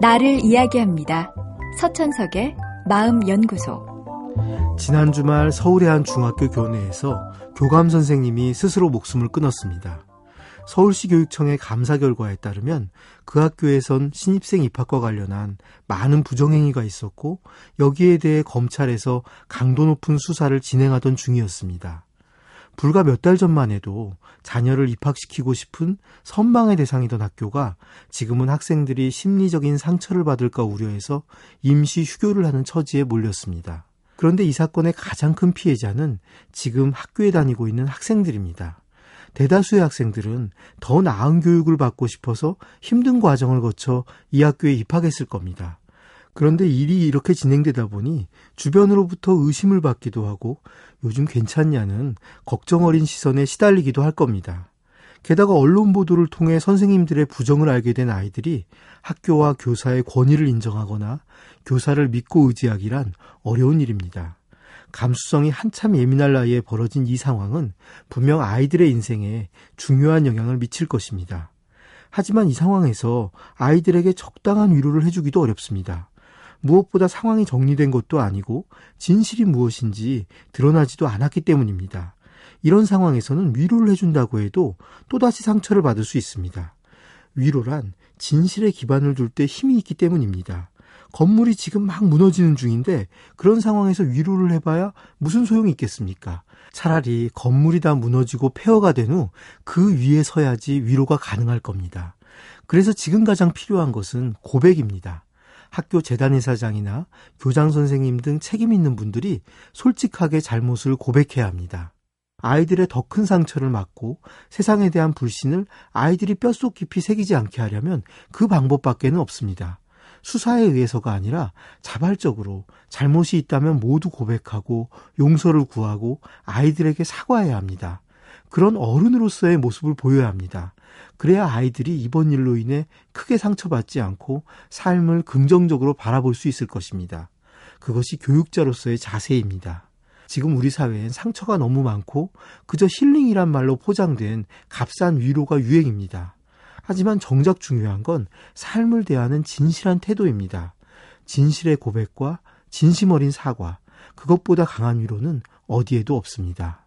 나를 이야기합니다. 서천석의 마음연구소. 지난 주말 서울의 한 중학교 교내에서 교감 선생님이 스스로 목숨을 끊었습니다. 서울시 교육청의 감사 결과에 따르면 그 학교에선 신입생 입학과 관련한 많은 부정행위가 있었고 여기에 대해 검찰에서 강도 높은 수사를 진행하던 중이었습니다. 불과 몇 달 전만 해도 자녀를 입학시키고 싶은 선망의 대상이던 학교가 지금은 학생들이 심리적인 상처를 받을까 우려해서 임시 휴교를 하는 처지에 몰렸습니다. 그런데 이 사건의 가장 큰 피해자는 지금 학교에 다니고 있는 학생들입니다. 대다수의 학생들은 더 나은 교육을 받고 싶어서 힘든 과정을 거쳐 이 학교에 입학했을 겁니다. 그런데 일이 이렇게 진행되다 보니 주변으로부터 의심을 받기도 하고 요즘 괜찮냐는 걱정 어린 시선에 시달리기도 할 겁니다. 게다가 언론 보도를 통해 선생님들의 부정을 알게 된 아이들이 학교와 교사의 권위를 인정하거나 교사를 믿고 의지하기란 어려운 일입니다. 감수성이 한참 예민할 나이에 벌어진 이 상황은 분명 아이들의 인생에 중요한 영향을 미칠 것입니다. 하지만 이 상황에서 아이들에게 적당한 위로를 해주기도 어렵습니다. 무엇보다 상황이 정리된 것도 아니고 진실이 무엇인지 드러나지도 않았기 때문입니다. 이런 상황에서는 위로를 해준다고 해도 또다시 상처를 받을 수 있습니다. 위로란 진실에 기반을 둘 때 힘이 있기 때문입니다. 건물이 지금 막 무너지는 중인데 그런 상황에서 위로를 해봐야 무슨 소용이 있겠습니까? 차라리 건물이 다 무너지고 폐허가 된 후 그 위에 서야지 위로가 가능할 겁니다. 그래서 지금 가장 필요한 것은 고백입니다. 학교 재단이사장이나 교장 선생님 등 책임 있는 분들이 솔직하게 잘못을 고백해야 합니다. 아이들의 더 큰 상처를 막고 세상에 대한 불신을 아이들이 뼛속 깊이 새기지 않게 하려면 그 방법밖에는 없습니다. 수사에 의해서가 아니라 자발적으로 잘못이 있다면 모두 고백하고 용서를 구하고 아이들에게 사과해야 합니다. 그런 어른으로서의 모습을 보여야 합니다. 그래야 아이들이 이번 일로 인해 크게 상처받지 않고 삶을 긍정적으로 바라볼 수 있을 것입니다. 그것이 교육자로서의 자세입니다. 지금 우리 사회엔 상처가 너무 많고 그저 힐링이란 말로 포장된 값싼 위로가 유행입니다. 하지만 정작 중요한 건 삶을 대하는 진실한 태도입니다. 진실의 고백과 진심 어린 사과, 그것보다 강한 위로는 어디에도 없습니다.